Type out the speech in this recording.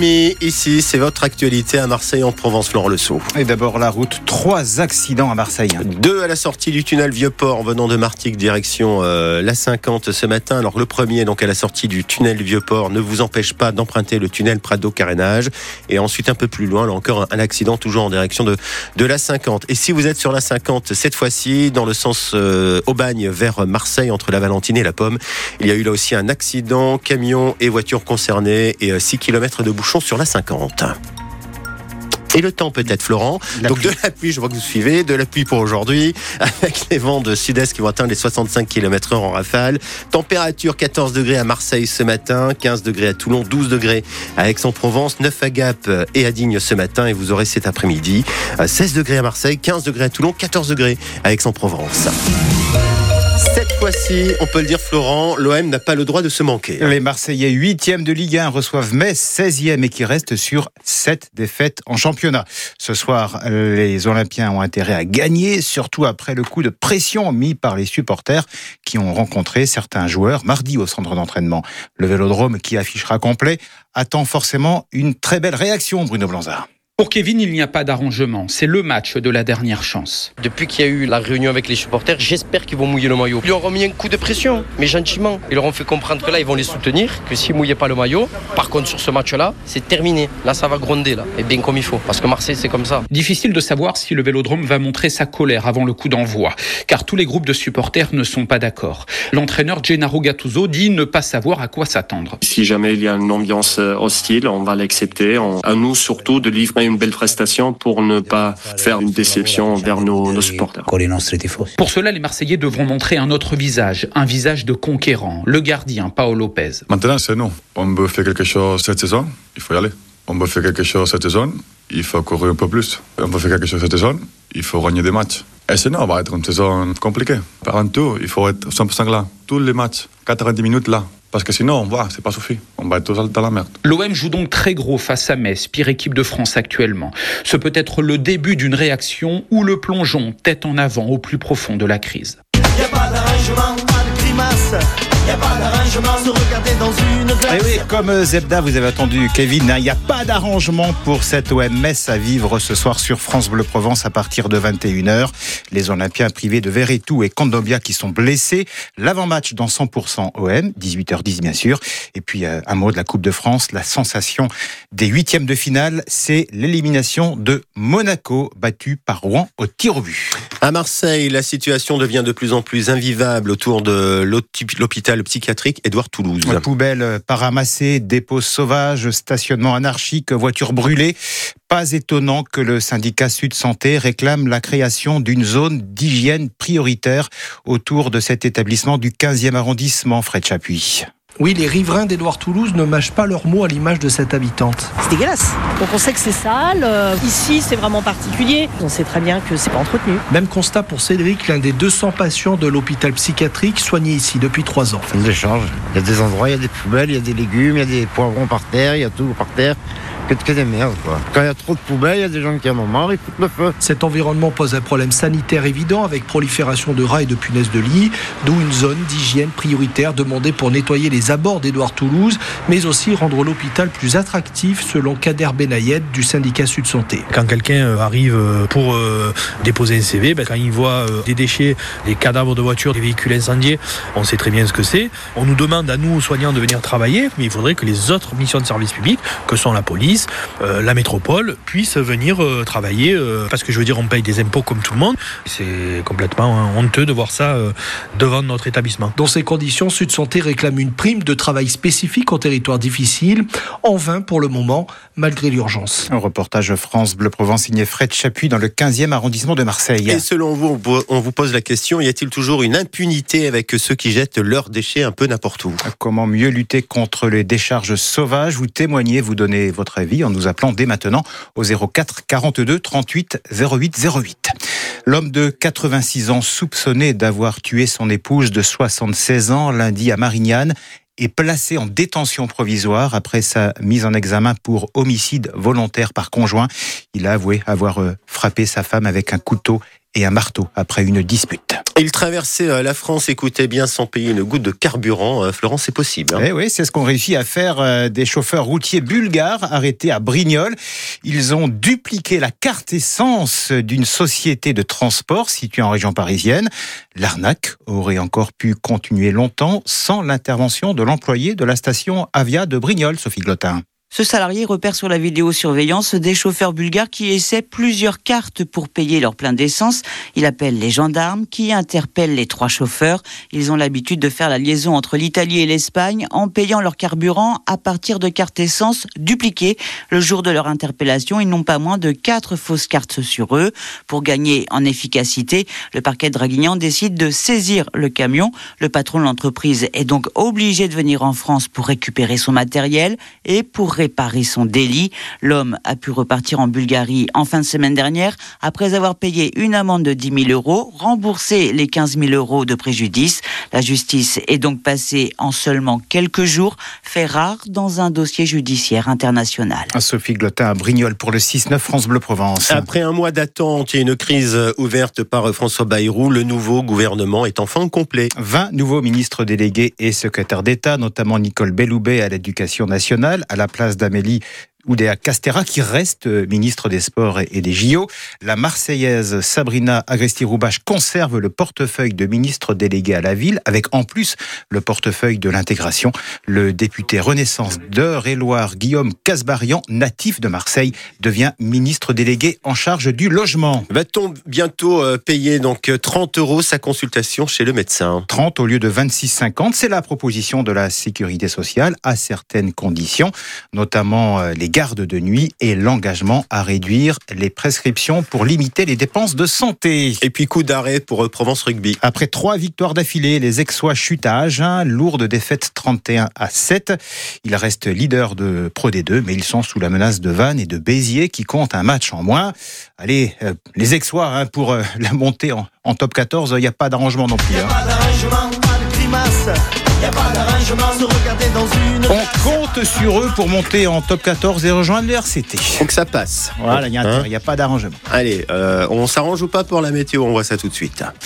8h30, ici, c'est votre actualité à Marseille en Provence, Florent Le Sceau. Et d'abord la route, trois accidents à Marseille. Deux à la sortie du tunnel Vieux-Port en venant de Martigues direction euh, la 50 ce matin. Alors le premier, donc à la sortie du tunnel Vieux-Port, ne vous empêche pas d'emprunter le tunnel Prado-Carénage. Et ensuite un peu plus loin, là encore un accident toujours en direction de, de la 50. Et si vous êtes sur la 50 cette fois-ci, dans le sens euh, Aubagne vers Marseille, entre la Valentine et la Pomme, il y a eu là aussi un accident, camion et voiture concernée et 6 euh, km de sur la 50. Et le temps peut-être, Florent. Donc de la pluie, je vois que vous suivez, de la pluie pour aujourd'hui, avec les vents de sud-est qui vont atteindre les 65 km h en rafale. Température 14 degrés à Marseille ce matin, 15 degrés à Toulon, 12 degrés à Aix-en-Provence, 9 à Gap et à Digne ce matin. Et vous aurez cet après-midi 16 degrés à Marseille, 15 degrés à Toulon, 14 degrés à Aix-en-Provence. Cette fois-ci, on peut le dire, Florent, l'OM n'a pas le droit de se manquer. Les Marseillais 8e de Ligue 1 reçoivent Metz 16e et qui restent sur 7 défaites en championnat. Ce soir, les Olympiens ont intérêt à gagner, surtout après le coup de pression mis par les supporters qui ont rencontré certains joueurs mardi au centre d'entraînement. Le vélodrome qui affichera complet attend forcément une très belle réaction, Bruno Blanzard. Pour Kevin, il n'y a pas d'arrangement. C'est le match de la dernière chance. Depuis qu'il y a eu la réunion avec les supporters, j'espère qu'ils vont mouiller le maillot. Ils leur ont mis un coup de pression, mais gentiment. Ils leur ont fait comprendre que là, ils vont les soutenir, que s'ils mouillaient pas le maillot, par contre, sur ce match-là, c'est terminé. Là, ça va gronder, là. Et bien comme il faut. Parce que Marseille, c'est comme ça. Difficile de savoir si le vélodrome va montrer sa colère avant le coup d'envoi. Car tous les groupes de supporters ne sont pas d'accord. L'entraîneur Gennaro Gattuso dit ne pas savoir à quoi s'attendre. Si jamais il y a une ambiance euh, hostile, on va l'accepter. À nous, surtout, de livrer une belle prestation pour ne pas faire une déception vers nos, nos supporters. Pour cela, les Marseillais devront montrer un autre visage, un visage de conquérant, le gardien Paolo Lopez. Maintenant, c'est nous. On veut faire quelque chose cette saison, il faut y aller. On veut faire quelque chose cette saison, il faut courir un peu plus. On veut faire quelque chose cette saison, il faut gagner des matchs. Et sinon, ça va être une saison compliquée. Par tout, il faut être 100% là. Tous les matchs, 90 minutes là. Parce que sinon, voilà, c'est pas suffit. On va être tous dans la merde. L'OM joue donc très gros face à Metz, pire équipe de France actuellement. Ce peut être le début d'une réaction ou le plongeon tête en avant au plus profond de la crise. Y a pas d'arrangement, pas de grimace. Y a pas d'arrangement, se regarder dans une glace. Et oui, comme Zebda, vous avez attendu Kevin, il n'y a pas d'arrangement pour cette OMS à vivre ce soir sur France Bleu Provence à partir de 21h. Les Olympiens privés de Verretou et Condobia qui sont blessés. L'avant-match dans 100% OM, 18h10 bien sûr. Et puis euh, un mot de la Coupe de France, la sensation des huitièmes de finale, c'est l'élimination de Monaco, battu par Rouen au tir au but. À Marseille, la situation devient de plus en plus invivable autour de l'hôpital psychiatrique Édouard Toulouse. Poubelles pas ramassées, dépôts sauvages, stationnement anarchique, voitures brûlées. Pas étonnant que le syndicat Sud Santé réclame la création d'une zone d'hygiène prioritaire autour de cet établissement du 15e arrondissement, Fred Chapuis. Oui, les riverains d'Édouard Toulouse ne mâchent pas leurs mots à l'image de cette habitante. C'est dégueulasse. Donc on sait que c'est sale. Euh, ici, c'est vraiment particulier. On sait très bien que c'est pas entretenu. Même constat pour Cédric, l'un des 200 patients de l'hôpital psychiatrique soigné ici depuis trois ans. Ça nous échange. Il y a des endroits, il y a des poubelles, il y a des légumes, il y a des poivrons par terre, il y a tout par terre. Que, que des merdes, quoi. Quand il y a trop de poubelles, il y a des gens qui en ont marre, ils foutent le feu. Cet environnement pose un problème sanitaire évident avec prolifération de rats et de punaises de lit, d'où une zone d'hygiène prioritaire demandée pour nettoyer les abords d'Édouard Toulouse, mais aussi rendre l'hôpital plus attractif selon Kader Benayed du syndicat Sud Santé. Quand quelqu'un arrive pour euh, déposer un CV, ben, quand il voit euh, des déchets, des cadavres de voitures, des véhicules incendiés, on sait très bien ce que c'est. On nous demande à nous, soignants, de venir travailler, mais il faudrait que les autres missions de service public, que sont la police, euh, la métropole, puissent venir euh, travailler. euh, parce que je veux dire, on paye des impôts comme tout le monde. C'est complètement hein, honteux de voir ça euh, devant notre établissement. Dans ces conditions, Sud Santé réclame une prime de travail spécifique en territoire difficile, en vain pour le moment, malgré l'urgence. Un reportage France Bleu Provence signé Fred Chapuis dans le 15e arrondissement de Marseille. Et selon vous, on vous- on vous pose la question, y a-t-il toujours une impunité avec ceux qui jettent leurs déchets un peu n'importe où? Comment mieux lutter contre les décharges sauvages? Vous témoignez, vous donnez votre avis en nous appelant dès maintenant au 04 42 38 08 08. L'homme de 86 ans soupçonné d'avoir tué son épouse de 76 ans lundi à Marignane est placé en détention provisoire après sa mise en examen pour homicide volontaire par conjoint. Il a avoué avoir euh, frappé sa femme avec un couteau et un marteau après une dispute. Il traversait euh, la France, écoutez bien, sans payer une goutte de carburant. Euh, Florence, c'est possible. Hein Eh oui, c'est ce qu'ont réussi à faire euh, des chauffeurs routiers bulgares arrêtés à Brignoles. Ils ont dupliqué la carte essence d'une société de transport située en région parisienne. L'arnaque aurait encore pu continuer longtemps sans l'intervention de l'employé de la station Avia de Brignoles, Sophie Glotin. Ce salarié repère sur la vidéosurveillance des chauffeurs bulgares qui essaient plusieurs cartes pour payer leur plein d'essence. Il appelle les gendarmes qui interpellent les trois chauffeurs. Ils ont l'habitude de faire la liaison entre l'Italie et l'Espagne en payant leur carburant à partir de cartes essence dupliquées. Le jour de leur interpellation, ils n'ont pas moins de quatre fausses cartes sur eux. Pour gagner en efficacité, le parquet de Draguignan décide de saisir le camion. Le patron de l'entreprise est donc obligé de venir en France pour récupérer son matériel et pour réparer son délit. L'homme a pu repartir en Bulgarie en fin de semaine dernière après avoir payé une amende de 10 000 euros, remboursé les 15 000 euros de préjudice. La justice est donc passée en seulement quelques jours, fait rare dans un dossier judiciaire international. Sophie Glotin à Brignoles pour le 6-9 France Bleu Provence. Après un mois d'attente et une crise ouverte par François Bayrou, le nouveau gouvernement est enfin complet. 20 nouveaux ministres délégués et secrétaires d'État, notamment Nicole Belloubet à l'éducation nationale, à la place d'Amélie Oudéa Castera, qui reste ministre des Sports et des JO. La Marseillaise Sabrina Agresti-Roubache conserve le portefeuille de ministre délégué à la ville, avec en plus le portefeuille de l'intégration. Le député Renaissance d'Eure-et-Loire, Guillaume Casbarian, natif de Marseille, devient ministre délégué en charge du logement. Va-t-on bientôt euh, payer donc 30 euros sa consultation chez le médecin? 30 au lieu de 26,50, c'est la proposition de la sécurité sociale à certaines conditions, notamment euh, les gardes de nuit et l'engagement à réduire les prescriptions pour limiter les dépenses de santé. Et puis coup d'arrêt pour euh, Provence Rugby. Après trois victoires d'affilée, les Aixois chutage, hein, lourde défaite 31 à 7. Ils restent leaders de Pro D2, mais ils sont sous la menace de Vannes et de Béziers qui comptent un match en moins. Allez, euh, les Aixois, hein, pour euh, la montée en, en top 14, il n'y a pas d'arrangement non plus. hein. On compte sur eux pour monter en top 14 et rejoindre le RCT. Faut que ça passe. Voilà, il n'y a, Hein il y a pas d'arrangement. Allez, euh, on s'arrange ou pas pour la météo? On voit ça tout de suite.